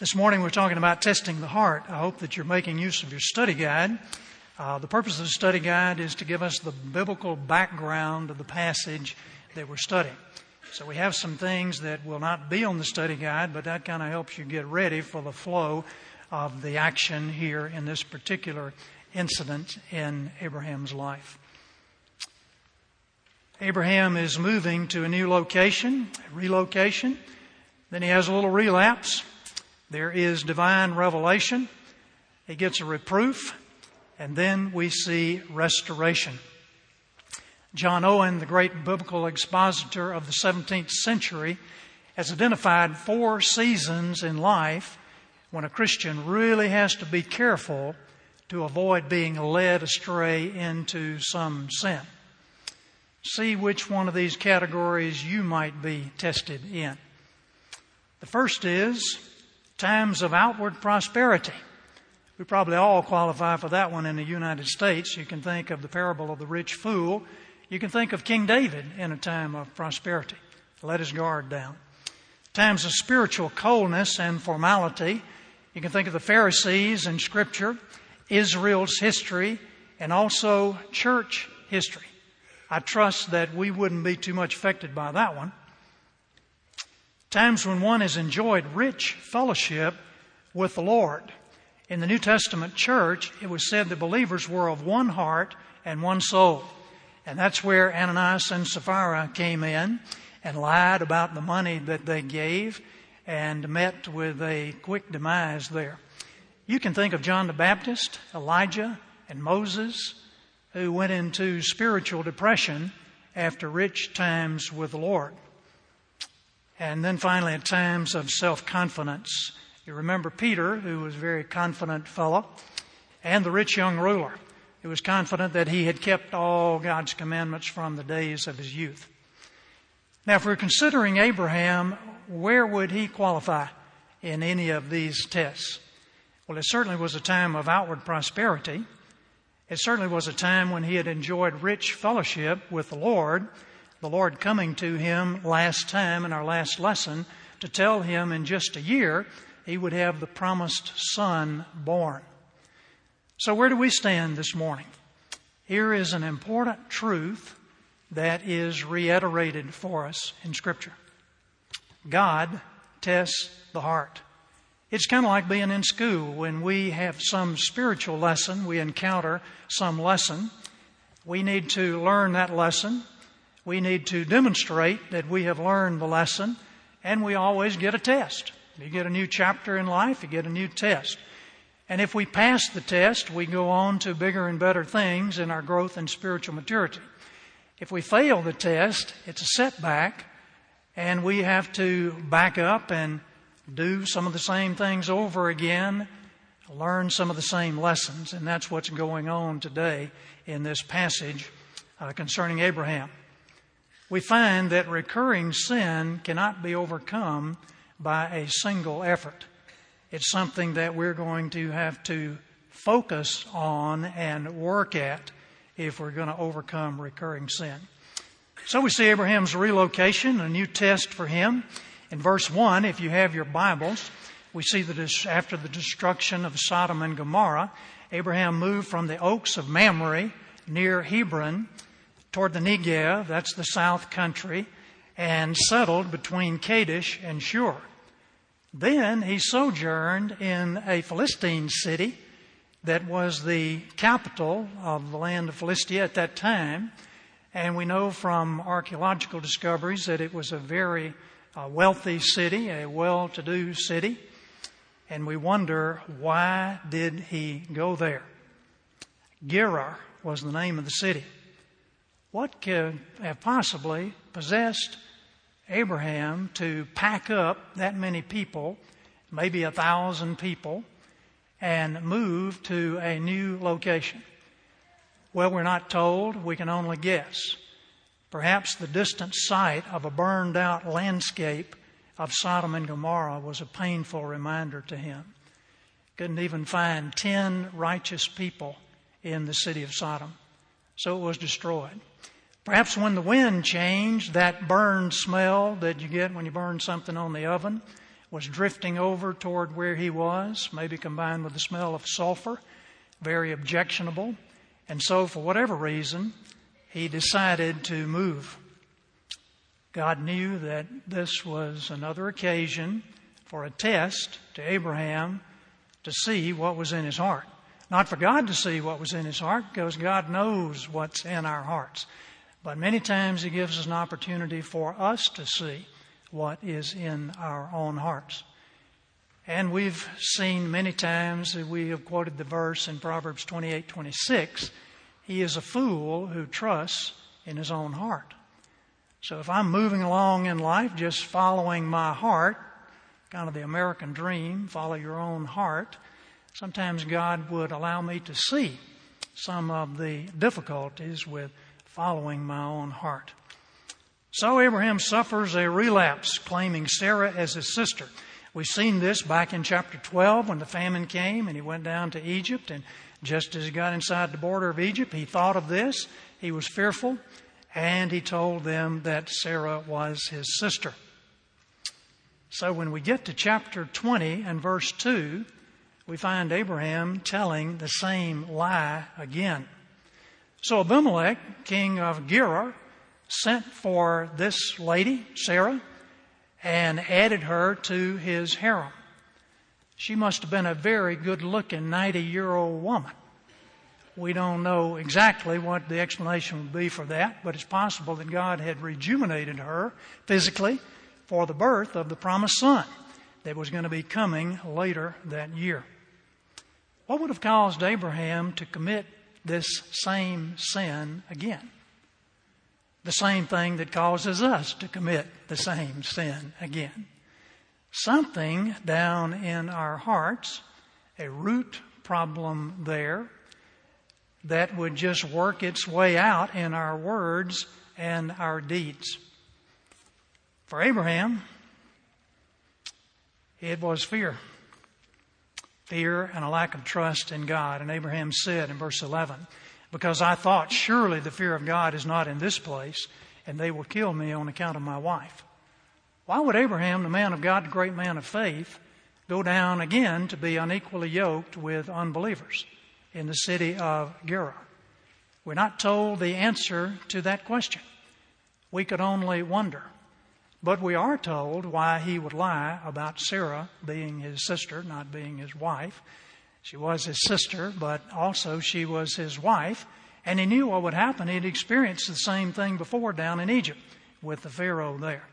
This morning we're talking about testing the heart. I hope that you're making use of your study guide. Uh, the purpose of the study guide is to give us the biblical background of the passage that we're studying. So we have some things that will not be on the study guide, but that kind of helps you get ready for the flow of the action here in this particular incident in Abraham's life. Abraham is moving to a new location, relocation. Then he has a little relapse. There is divine revelation. He gets a reproof. And then we see restoration. John Owen, the great biblical expositor of the 17th century, has identified four seasons in life when a Christian really has to be careful to avoid being led astray into some sin. See which one of these categories you might be tested in. The first is times of outward prosperity. We probably all qualify for that one in the United States. You can think of the parable of the rich fool. You can think of King David in a time of prosperity. Let his guard down. Times of spiritual coldness and formality. You can think of the Pharisees in Scripture, Israel's history, and also church history. I trust that we wouldn't be too much affected by that one. Times when one has enjoyed rich fellowship with the Lord. In the New Testament church, it was said the believers were of one heart and one soul. And that's where Ananias and Sapphira came in and lied about the money that they gave and met with a quick demise there. You can think of John the Baptist, Elijah, and Moses, who went into spiritual depression after rich times with the Lord. And then finally, at times of self confidence. You remember Peter, who was a very confident fellow, and the rich young ruler, who was confident that he had kept all God's commandments from the days of his youth. Now, if we're considering Abraham, where would he qualify in any of these tests? Well, it certainly was a time of outward prosperity. It certainly was a time when he had enjoyed rich fellowship with the Lord the Lord coming to him last time in our last lesson to tell him in just a year he would have the promised son born. So, where do we stand this morning? Here is an important truth that is reiterated for us in Scripture God tests the heart. It's kind of like being in school. When we have some spiritual lesson, we encounter some lesson. We need to learn that lesson we need to demonstrate that we have learned the lesson, and we always get a test. You get a new chapter in life, you get a new test. And if we pass the test, we go on to bigger and better things in our growth and spiritual maturity. If we fail the test, it's a setback, and we have to back up and do some of the same things over again, learn some of the same lessons, and that's what's going on today in this passage uh, concerning Abraham we find that recurring sin cannot be overcome by a single effort. It's something that we're going to have to focus on and work at if we're going to overcome recurring sin. So we see Abraham's relocation, a new test for him. In verse 1, if you have your Bibles, we see that after the destruction of Sodom and Gomorrah, Abraham moved from the oaks of Mamre near Hebron toward the Negev, that's the south country, and settled between Kadesh and Shur. Then he sojourned in a Philistine city that was the capital of the land of Philistia at that time. And we know from archaeological discoveries that it was a very uh, wealthy city, a well to do city. And we wonder why did he go there? Gerar was the name of the city. What could have possibly possessed Abraham to pack up that many people, maybe a thousand people, and move to a new location? Well, we're not told. We can only guess. Perhaps the distant sight of a burned out landscape of Sodom and Gomorrah was a painful reminder to him. Couldn't even find ten righteous people in the city of Sodom. So it was destroyed. Perhaps when the wind changed, that burn smell that you get when you burn something on the oven was drifting over toward where he was, maybe combined with the smell of sulfur, very objectionable. And so, for whatever reason, he decided to move. God knew that this was another occasion for a test to Abraham to see what was in his heart. Not for God to see what was in his heart, because God knows what's in our hearts. But many times he gives us an opportunity for us to see what is in our own hearts. And we've seen many times that we have quoted the verse in Proverbs 28 26 He is a fool who trusts in his own heart. So if I'm moving along in life just following my heart, kind of the American dream, follow your own heart, sometimes God would allow me to see some of the difficulties with following my own heart. So Abraham suffers a relapse, claiming Sarah as his sister. We've seen this back in chapter 12 when the famine came and he went down to Egypt. And just as he got inside the border of Egypt, he thought of this. He was fearful and he told them that Sarah was his sister. So when we get to chapter 20 and verse 2, we find Abraham telling the same lie again. So Abimelech, king of Gerar, sent for this lady, Sarah, and added her to his harem. She must have been a very good looking 90 year old woman. We don't know exactly what the explanation would be for that, but it's possible that God had rejuvenated her physically for the birth of the promised son that was going to be coming later that year. What would have caused Abraham to commit this same sin again? The same thing that causes us to commit the same sin again. Something down in our hearts, a root problem there, that would just work its way out in our words and our deeds. For Abraham, it was fear fear and a lack of trust in God. And Abraham said in verse 11, Because I thought, surely the fear of God is not in this place, and they will kill me on account of my wife. Why would Abraham, the man of God, the great man of faith, go down again to be unequally yoked with unbelievers in the city of Gerar? We're not told the answer to that question. We could only wonder. But we are told why he would lie about Sarah being his sister, not being his wife. She was his sister, but also she was his wife. And he knew what would happen. He'd experienced the same thing before down in Egypt with the Pharaoh there.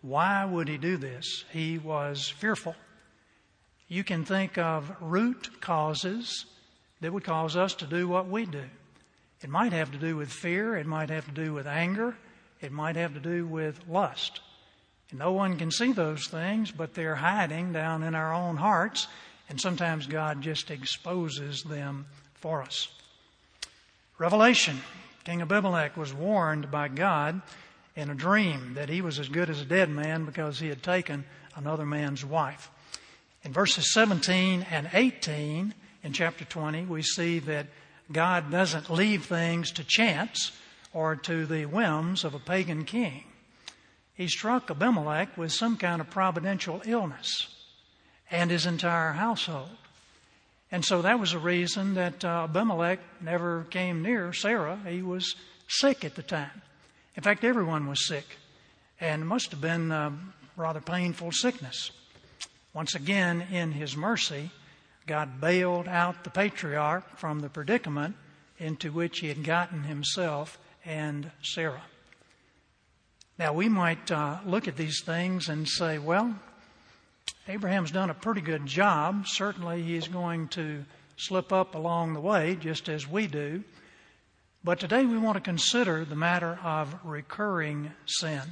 Why would he do this? He was fearful. You can think of root causes that would cause us to do what we do. It might have to do with fear, it might have to do with anger, it might have to do with lust. No one can see those things, but they're hiding down in our own hearts, and sometimes God just exposes them for us. Revelation King Abimelech was warned by God in a dream that he was as good as a dead man because he had taken another man's wife. In verses 17 and 18 in chapter 20, we see that God doesn't leave things to chance or to the whims of a pagan king he struck Abimelech with some kind of providential illness and his entire household. And so that was a reason that uh, Abimelech never came near Sarah. He was sick at the time. In fact, everyone was sick. And must have been a um, rather painful sickness. Once again, in his mercy, God bailed out the patriarch from the predicament into which he had gotten himself and Sarah. Now, we might uh, look at these things and say, well, Abraham's done a pretty good job. Certainly, he's going to slip up along the way, just as we do. But today we want to consider the matter of recurring sin.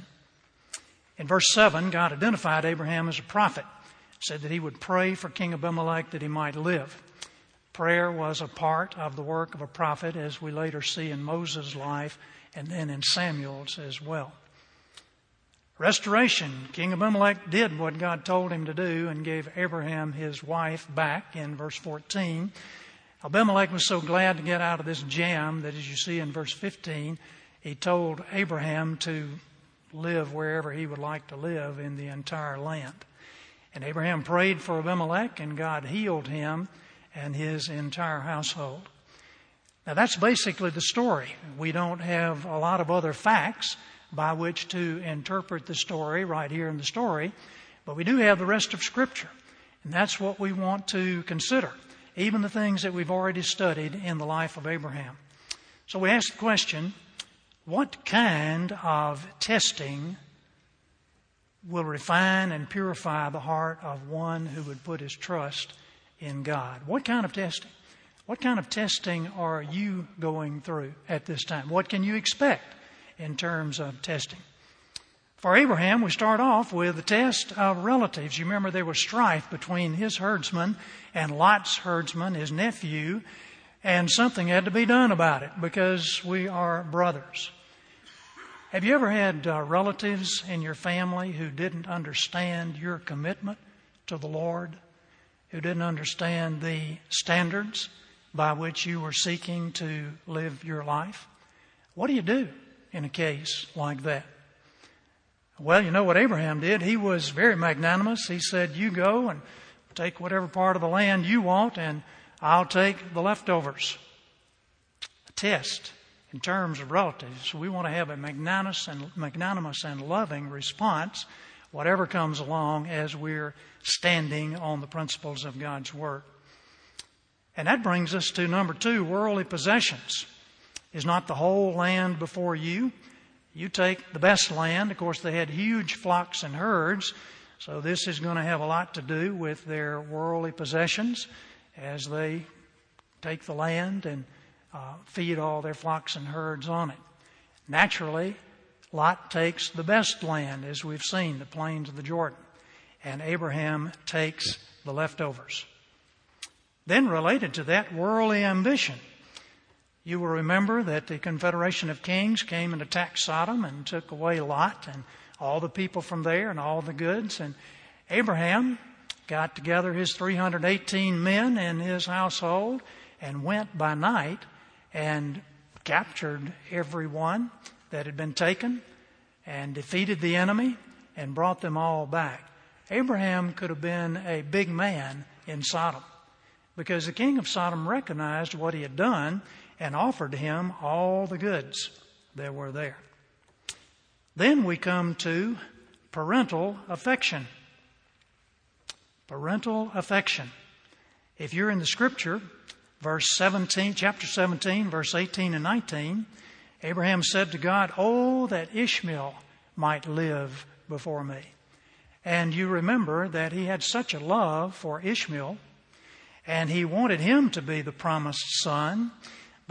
In verse 7, God identified Abraham as a prophet, said that he would pray for King Abimelech that he might live. Prayer was a part of the work of a prophet, as we later see in Moses' life and then in Samuel's as well. Restoration. King Abimelech did what God told him to do and gave Abraham his wife back in verse 14. Abimelech was so glad to get out of this jam that, as you see in verse 15, he told Abraham to live wherever he would like to live in the entire land. And Abraham prayed for Abimelech, and God healed him and his entire household. Now, that's basically the story. We don't have a lot of other facts by which to interpret the story right here in the story, but we do have the rest of Scripture. And that's what we want to consider, even the things that we've already studied in the life of Abraham. So we ask the question what kind of testing will refine and purify the heart of one who would put his trust in God? What kind of testing? What kind of testing are you going through at this time? What can you expect in terms of testing? For Abraham, we start off with the test of relatives. You remember there was strife between his herdsman and Lot's herdsman, his nephew, and something had to be done about it because we are brothers. Have you ever had uh, relatives in your family who didn't understand your commitment to the Lord, who didn't understand the standards by which you were seeking to live your life? What do you do in a case like that? Well, you know what Abraham did? He was very magnanimous. He said, You go and take whatever part of the land you want, and I'll take the leftovers. A test in terms of relatives. We want to have a magnanimous and, magnanimous and loving response, whatever comes along, as we're standing on the principles of God's Word. And that brings us to number two worldly possessions. Is not the whole land before you? You take the best land. Of course, they had huge flocks and herds, so this is going to have a lot to do with their worldly possessions as they take the land and uh, feed all their flocks and herds on it. Naturally, Lot takes the best land, as we've seen, the plains of the Jordan, and Abraham takes the leftovers. Then, related to that, worldly ambition. You will remember that the Confederation of Kings came and attacked Sodom and took away Lot and all the people from there and all the goods. And Abraham got together his 318 men and his household and went by night and captured everyone that had been taken and defeated the enemy and brought them all back. Abraham could have been a big man in Sodom because the king of Sodom recognized what he had done and offered him all the goods that were there. Then we come to parental affection. Parental affection. If you're in the scripture, verse 17, chapter 17, verse 18 and 19, Abraham said to God, Oh, that Ishmael might live before me. And you remember that he had such a love for Ishmael, and he wanted him to be the promised son.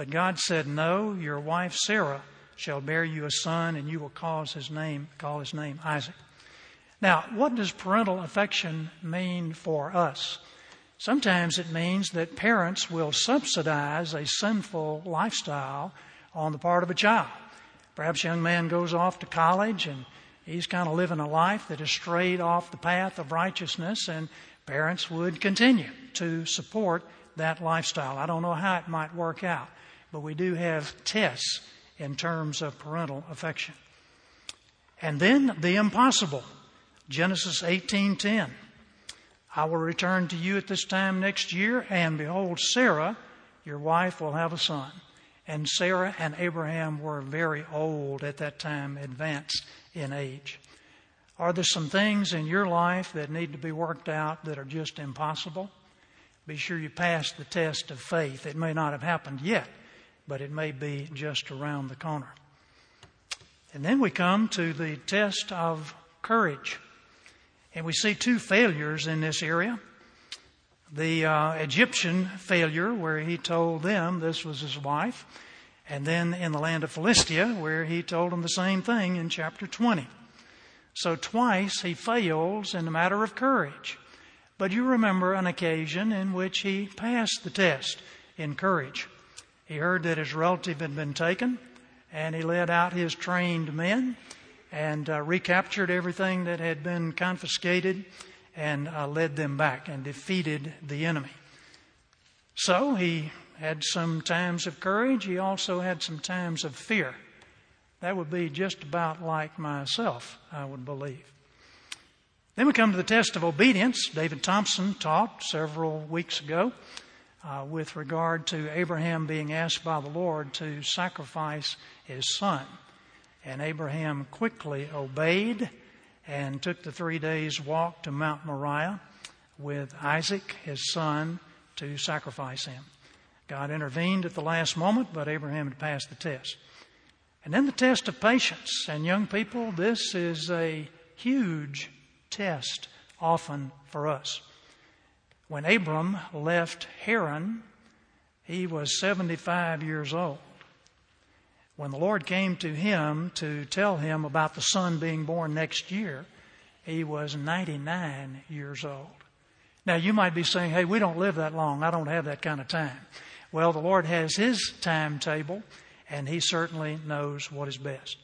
But God said, No, your wife Sarah shall bear you a son, and you will cause his name, call his name Isaac. Now, what does parental affection mean for us? Sometimes it means that parents will subsidize a sinful lifestyle on the part of a child. Perhaps a young man goes off to college and he's kind of living a life that is strayed off the path of righteousness, and parents would continue to support that lifestyle. I don't know how it might work out but we do have tests in terms of parental affection. And then the impossible. Genesis 18:10. I will return to you at this time next year and behold Sarah your wife will have a son. And Sarah and Abraham were very old at that time, advanced in age. Are there some things in your life that need to be worked out that are just impossible? Be sure you pass the test of faith. It may not have happened yet, but it may be just around the corner. And then we come to the test of courage. And we see two failures in this area. The uh, Egyptian failure, where he told them this was his wife, and then in the land of Philistia, where he told them the same thing in chapter 20. So twice he fails in the matter of courage. But you remember an occasion in which he passed the test in courage. He heard that his relative had been taken, and he led out his trained men and uh, recaptured everything that had been confiscated and uh, led them back and defeated the enemy. So he had some times of courage. He also had some times of fear. That would be just about like myself, I would believe. Then we come to the test of obedience. David Thompson taught several weeks ago uh, with regard to Abraham being asked by the Lord to sacrifice his son. And Abraham quickly obeyed and took the three days' walk to Mount Moriah with Isaac, his son, to sacrifice him. God intervened at the last moment, but Abraham had passed the test. And then the test of patience. And young people, this is a huge test often for us. When Abram left Haran, he was 75 years old. When the Lord came to him to tell him about the son being born next year, he was 99 years old. Now, you might be saying, hey, we don't live that long. I don't have that kind of time. Well, the Lord has His timetable, and He certainly knows what is best.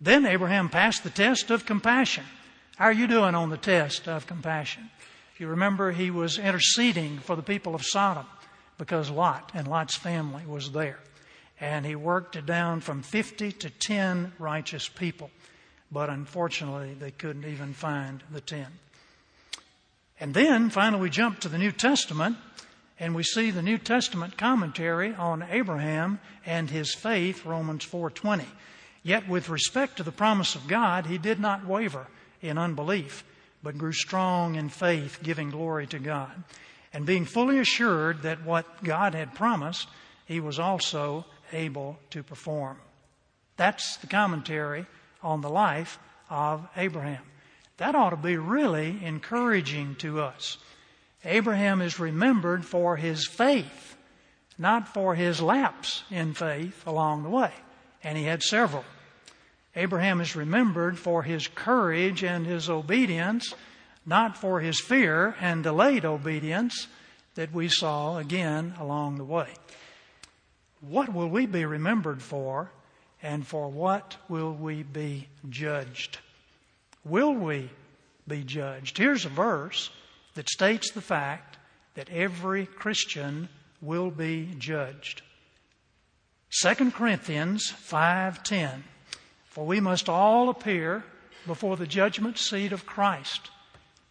Then Abraham passed the test of compassion. How are you doing on the test of compassion? You remember, he was interceding for the people of Sodom because Lot and Lot's family was there. And he worked it down from 50 to 10 righteous people. But unfortunately, they couldn't even find the 10. And then finally we jump to the New Testament and we see the New Testament commentary on Abraham and his faith, Romans 4:20. Yet with respect to the promise of God, he did not waver in unbelief, but grew strong in faith, giving glory to God, and being fully assured that what God had promised, he was also able to perform. That's the commentary on the life of Abraham. That ought to be really encouraging to us. Abraham is remembered for his faith, not for his lapse in faith along the way. And he had several. Abraham is remembered for his courage and his obedience, not for his fear and delayed obedience that we saw again along the way. What will we be remembered for, and for what will we be judged? Will we be judged? Here's a verse that states the fact that every Christian will be judged. 2 Corinthians 5:10 For we must all appear before the judgment seat of Christ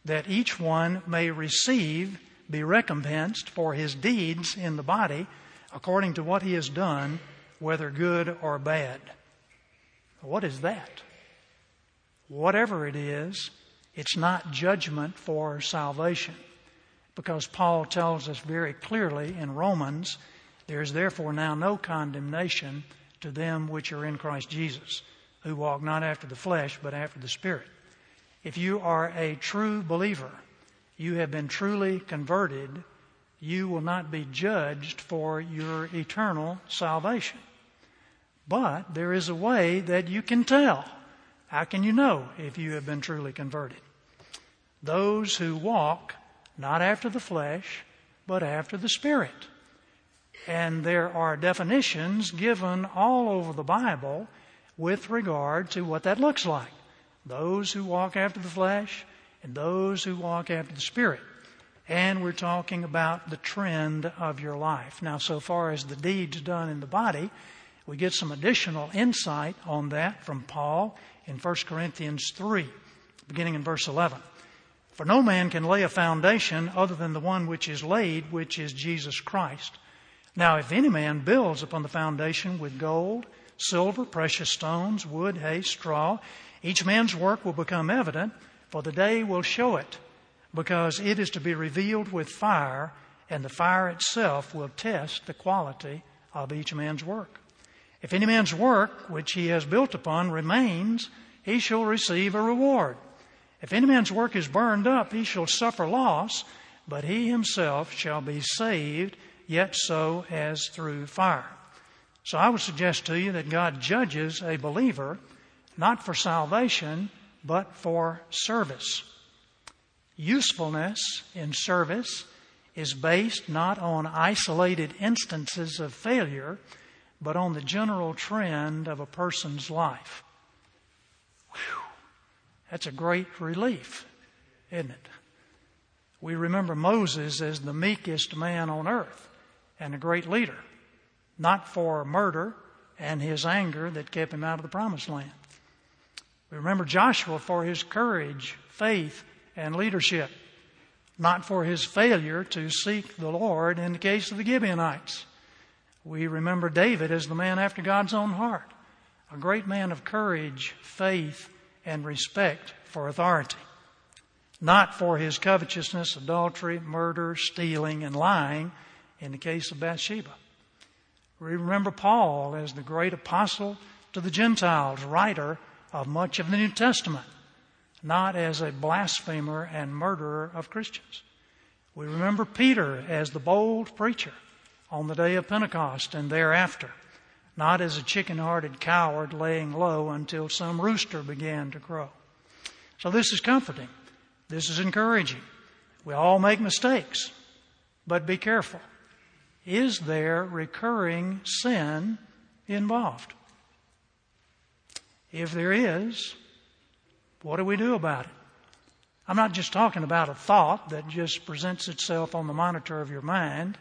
that each one may receive be recompensed for his deeds in the body according to what he has done whether good or bad. What is that? whatever it is, it's not judgment for salvation. Because Paul tells us very clearly in Romans, there is therefore now no condemnation to them which are in Christ Jesus, who walk not after the flesh, but after the Spirit. If you are a true believer, you have been truly converted, you will not be judged for your eternal salvation. But there is a way that you can tell how can you know if you have been truly converted? Those who walk not after the flesh, but after the Spirit. And there are definitions given all over the Bible with regard to what that looks like. Those who walk after the flesh and those who walk after the Spirit. And we're talking about the trend of your life. Now, so far as the deeds done in the body, we get some additional insight on that from Paul in 1 Corinthians 3, beginning in verse 11. For no man can lay a foundation other than the one which is laid, which is Jesus Christ. Now, if any man builds upon the foundation with gold, silver, precious stones, wood, hay, straw, each man's work will become evident, for the day will show it, because it is to be revealed with fire, and the fire itself will test the quality of each man's work. If any man's work which he has built upon remains, he shall receive a reward. If any man's work is burned up, he shall suffer loss, but he himself shall be saved, yet so as through fire. So I would suggest to you that God judges a believer not for salvation, but for service. Usefulness in service is based not on isolated instances of failure, but on the general trend of a person's life. Whew. That's a great relief, isn't it? We remember Moses as the meekest man on earth and a great leader, not for murder and his anger that kept him out of the promised land. We remember Joshua for his courage, faith, and leadership, not for his failure to seek the Lord in the case of the Gibeonites. We remember David as the man after God's own heart, a great man of courage, faith, and respect for authority, not for his covetousness, adultery, murder, stealing, and lying in the case of Bathsheba. We remember Paul as the great apostle to the Gentiles, writer of much of the New Testament, not as a blasphemer and murderer of Christians. We remember Peter as the bold preacher on the day of Pentecost and thereafter, not as a chicken hearted coward laying low until some rooster began to crow. So this is comforting. This is encouraging. We all make mistakes, but be careful. Is there recurring sin involved? If there is, what do we do about it? I'm not just talking about a thought that just presents itself on the monitor of your mind.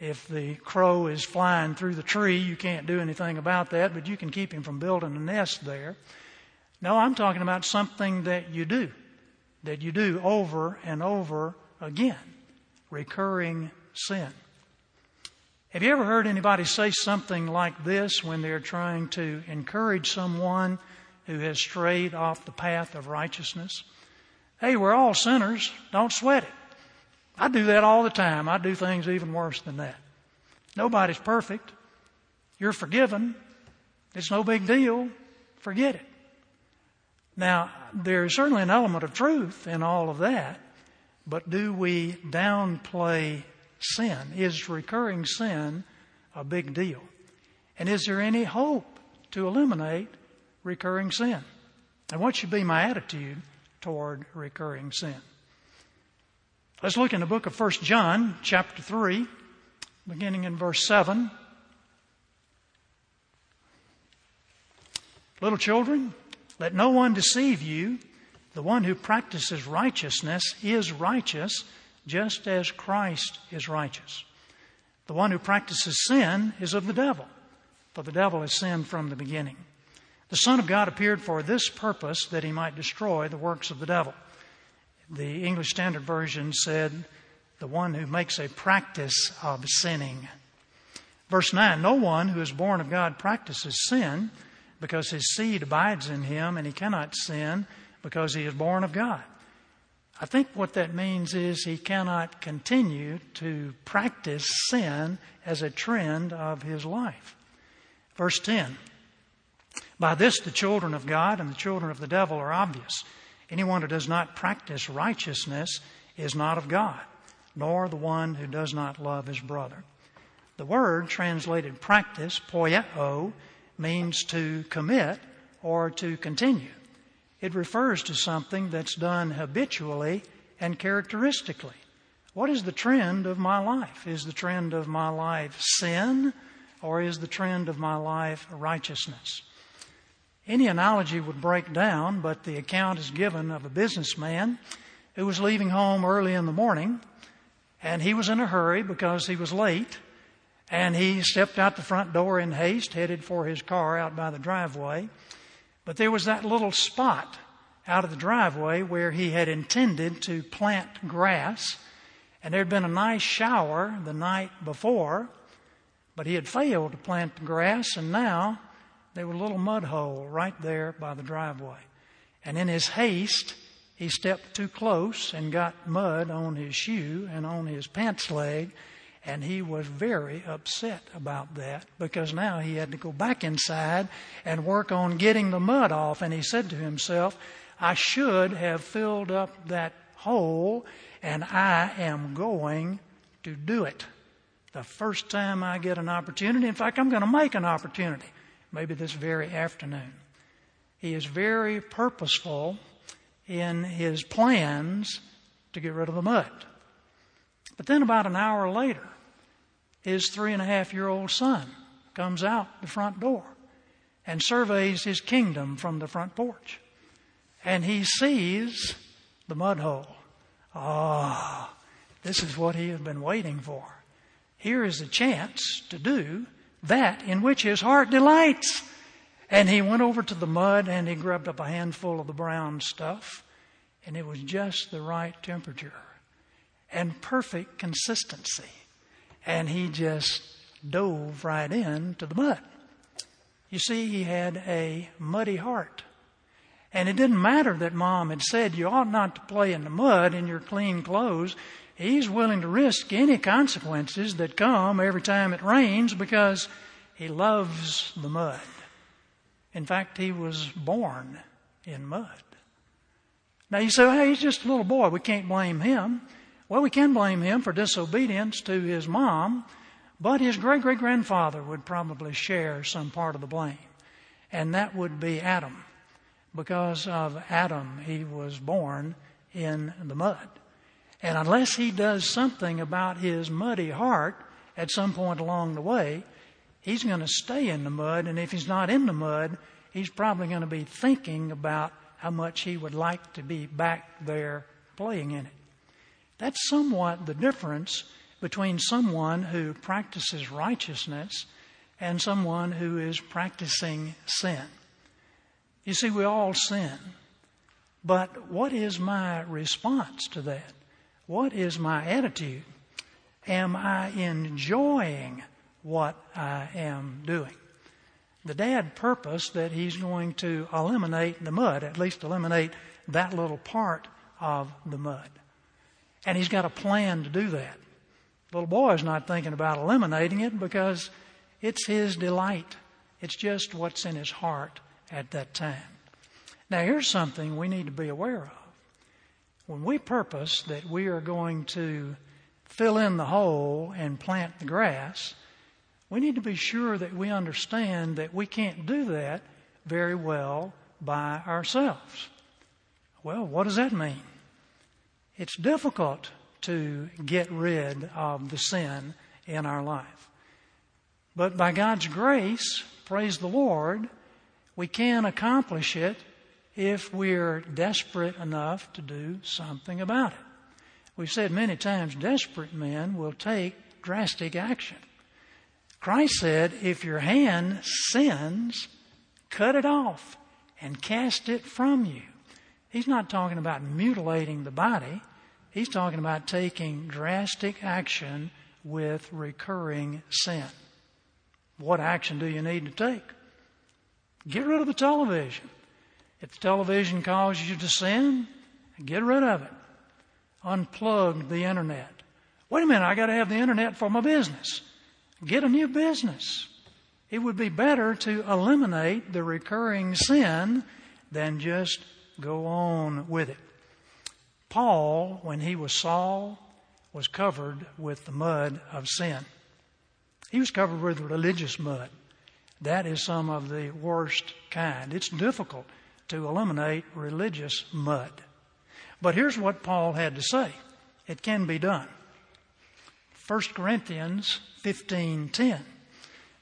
If the crow is flying through the tree, you can't do anything about that, but you can keep him from building a nest there. No, I'm talking about something that you do, that you do over and over again. Recurring sin. Have you ever heard anybody say something like this when they're trying to encourage someone who has strayed off the path of righteousness? Hey, we're all sinners. Don't sweat it. I do that all the time. I do things even worse than that. Nobody's perfect. You're forgiven. It's no big deal. Forget it. Now, there's certainly an element of truth in all of that, but do we downplay sin? Is recurring sin a big deal? And is there any hope to eliminate recurring sin? And what should be my attitude toward recurring sin? Let's look in the book of 1 John, chapter 3, beginning in verse 7. Little children, let no one deceive you. The one who practices righteousness is righteous just as Christ is righteous. The one who practices sin is of the devil, for the devil has sinned from the beginning. The Son of God appeared for this purpose that he might destroy the works of the devil. The English Standard Version said, the one who makes a practice of sinning. Verse 9 No one who is born of God practices sin because his seed abides in him and he cannot sin because he is born of God. I think what that means is he cannot continue to practice sin as a trend of his life. Verse 10 By this, the children of God and the children of the devil are obvious. Anyone who does not practice righteousness is not of God, nor the one who does not love his brother. The word translated practice, poieo, means to commit or to continue. It refers to something that's done habitually and characteristically. What is the trend of my life? Is the trend of my life sin or is the trend of my life righteousness? Any analogy would break down, but the account is given of a businessman who was leaving home early in the morning and he was in a hurry because he was late and he stepped out the front door in haste, headed for his car out by the driveway. But there was that little spot out of the driveway where he had intended to plant grass. And there had been a nice shower the night before, but he had failed to plant the grass, and now there was a little mud hole right there by the driveway. And in his haste, he stepped too close and got mud on his shoe and on his pants leg and he was very upset about that because now he had to go back inside and work on getting the mud off. And he said to himself, I should have filled up that hole and I am going to do it. The first time I get an opportunity, in fact, I'm going to make an opportunity, maybe this very afternoon. He is very purposeful in his plans to get rid of the mud. But then about an hour later, his three and a half year old son comes out the front door and surveys his kingdom from the front porch. And he sees the mud hole. Ah, this is what he has been waiting for. Here is a chance to do that in which his heart delights. And he went over to the mud and he grabbed up a handful of the brown stuff, and it was just the right temperature and perfect consistency. And he just dove right into the mud. You see, he had a muddy heart. And it didn't matter that mom had said you ought not to play in the mud in your clean clothes. He's willing to risk any consequences that come every time it rains because he loves the mud. In fact, he was born in mud. Now you say, hey, he's just a little boy. We can't blame him. Well, we can blame him for disobedience to his mom, but his great great grandfather would probably share some part of the blame. And that would be Adam. Because of Adam, he was born in the mud. And unless he does something about his muddy heart at some point along the way, he's going to stay in the mud. And if he's not in the mud, he's probably going to be thinking about how much he would like to be back there playing in it. That's somewhat the difference between someone who practices righteousness and someone who is practicing sin. You see, we all sin. But what is my response to that? What is my attitude? Am I enjoying what I am doing? The dad purposed that he's going to eliminate the mud, at least eliminate that little part of the mud. And he's got a plan to do that. The little boy's not thinking about eliminating it because it's his delight. It's just what's in his heart at that time. Now, here's something we need to be aware of. When we purpose that we are going to fill in the hole and plant the grass, we need to be sure that we understand that we can't do that very well by ourselves. Well, what does that mean? It's difficult to get rid of the sin in our life. But by God's grace, praise the Lord, we can accomplish it if we're desperate enough to do something about it. We've said many times desperate men will take drastic action. Christ said, if your hand sins, cut it off and cast it from you. He's not talking about mutilating the body. He's talking about taking drastic action with recurring sin. What action do you need to take? Get rid of the television. If the television causes you to sin, get rid of it. Unplug the internet. Wait a minute, I got to have the internet for my business. Get a new business. It would be better to eliminate the recurring sin than just go on with it. Paul, when he was Saul, was covered with the mud of sin. He was covered with religious mud. That is some of the worst kind. It's difficult to eliminate religious mud. But here's what Paul had to say. It can be done. 1 Corinthians 15:10.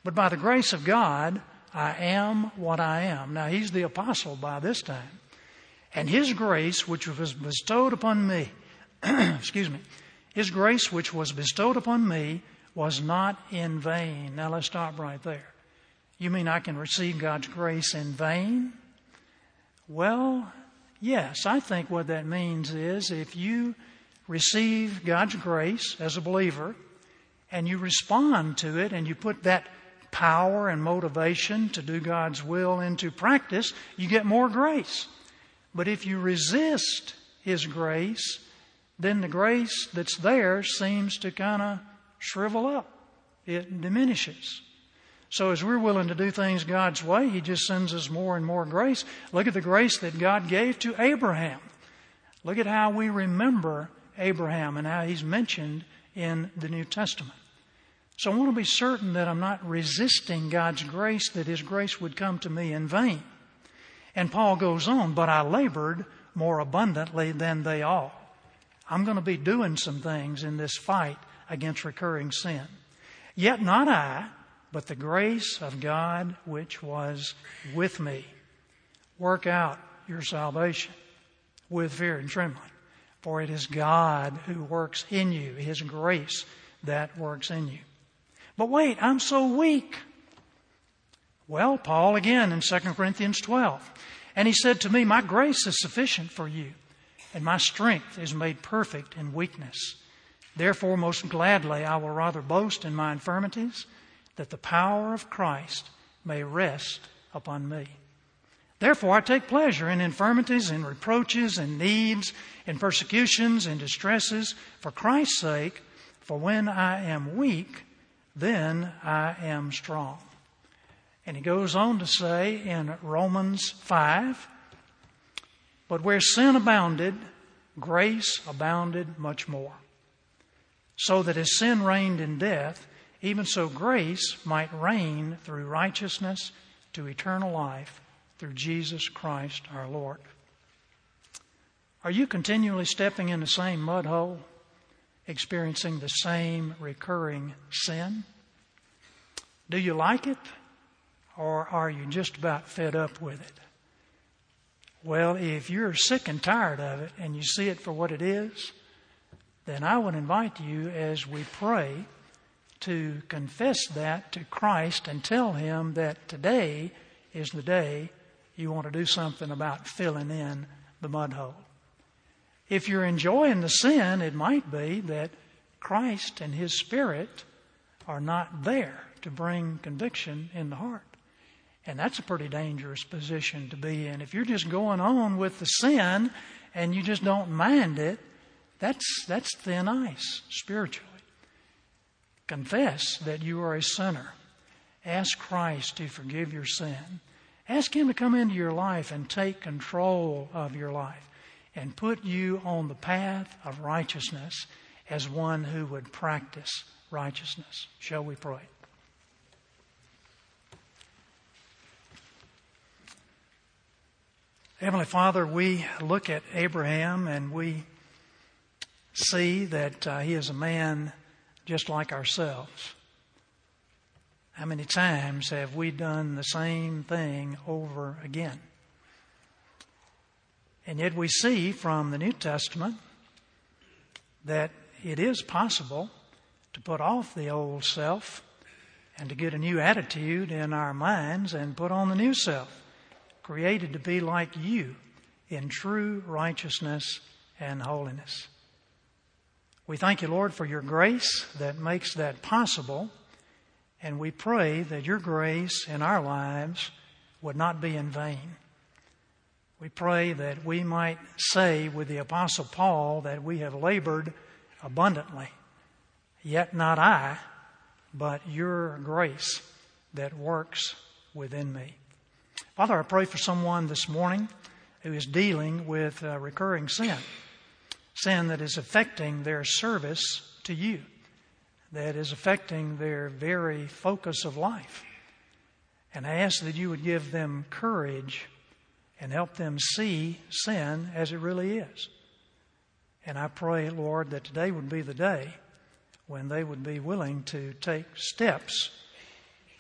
But by the grace of God, I am what I am. Now he's the apostle by this time. And his grace which was bestowed upon me, excuse me, his grace which was bestowed upon me was not in vain. Now let's stop right there. You mean I can receive God's grace in vain? Well, yes, I think what that means is if you receive God's grace as a believer and you respond to it and you put that power and motivation to do God's will into practice, you get more grace. But if you resist His grace, then the grace that's there seems to kind of shrivel up. It diminishes. So as we're willing to do things God's way, He just sends us more and more grace. Look at the grace that God gave to Abraham. Look at how we remember Abraham and how he's mentioned in the New Testament. So I want to be certain that I'm not resisting God's grace, that His grace would come to me in vain. And Paul goes on, but I labored more abundantly than they all. I'm going to be doing some things in this fight against recurring sin. Yet not I, but the grace of God which was with me. Work out your salvation with fear and trembling. For it is God who works in you, His grace that works in you. But wait, I'm so weak. Well, Paul again in 2 Corinthians 12. And he said to me, My grace is sufficient for you, and my strength is made perfect in weakness. Therefore, most gladly, I will rather boast in my infirmities, that the power of Christ may rest upon me. Therefore, I take pleasure in infirmities, in reproaches, in needs, in persecutions, in distresses, for Christ's sake, for when I am weak, then I am strong. And he goes on to say in Romans 5 But where sin abounded, grace abounded much more. So that as sin reigned in death, even so grace might reign through righteousness to eternal life through Jesus Christ our Lord. Are you continually stepping in the same mud hole, experiencing the same recurring sin? Do you like it, or are you just about fed up with it? Well, if you're sick and tired of it and you see it for what it is, then I would invite you as we pray to confess that to Christ and tell Him that today is the day you want to do something about filling in the mud hole. If you're enjoying the sin, it might be that Christ and His Spirit are not there to bring conviction in the heart. And that's a pretty dangerous position to be in. If you're just going on with the sin and you just don't mind it, that's, that's thin ice spiritually. Confess that you are a sinner. Ask Christ to forgive your sin. Ask Him to come into your life and take control of your life and put you on the path of righteousness as one who would practice righteousness. Shall we pray? Heavenly Father, we look at Abraham and we see that uh, he is a man just like ourselves. How many times have we done the same thing over again? And yet we see from the New Testament that it is possible to put off the old self and to get a new attitude in our minds and put on the new self, created to be like you in true righteousness and holiness. We thank you, Lord, for your grace that makes that possible. And we pray that your grace in our lives would not be in vain. We pray that we might say with the Apostle Paul that we have labored abundantly, yet not I, but your grace that works within me. Father, I pray for someone this morning who is dealing with uh, recurring sin, sin that is affecting their service to you that is affecting their very focus of life. And I ask that you would give them courage and help them see sin as it really is. And I pray, Lord, that today would be the day when they would be willing to take steps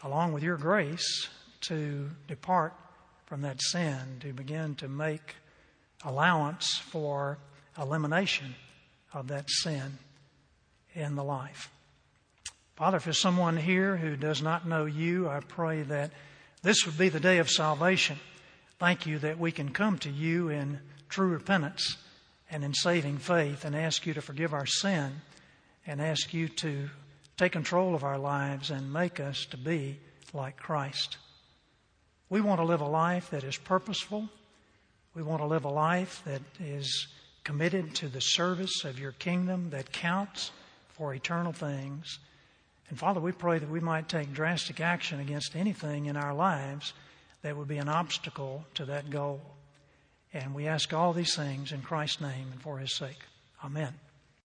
along with your grace to depart from that sin, to begin to make allowance for elimination of that sin in the life. Father, for someone here who does not know you, I pray that this would be the day of salvation. Thank you that we can come to you in true repentance and in saving faith and ask you to forgive our sin and ask you to take control of our lives and make us to be like Christ. We want to live a life that is purposeful. We want to live a life that is committed to the service of your kingdom that counts for eternal things. And Father, we pray that we might take drastic action against anything in our lives that would be an obstacle to that goal. And we ask all these things in Christ's name and for his sake. Amen.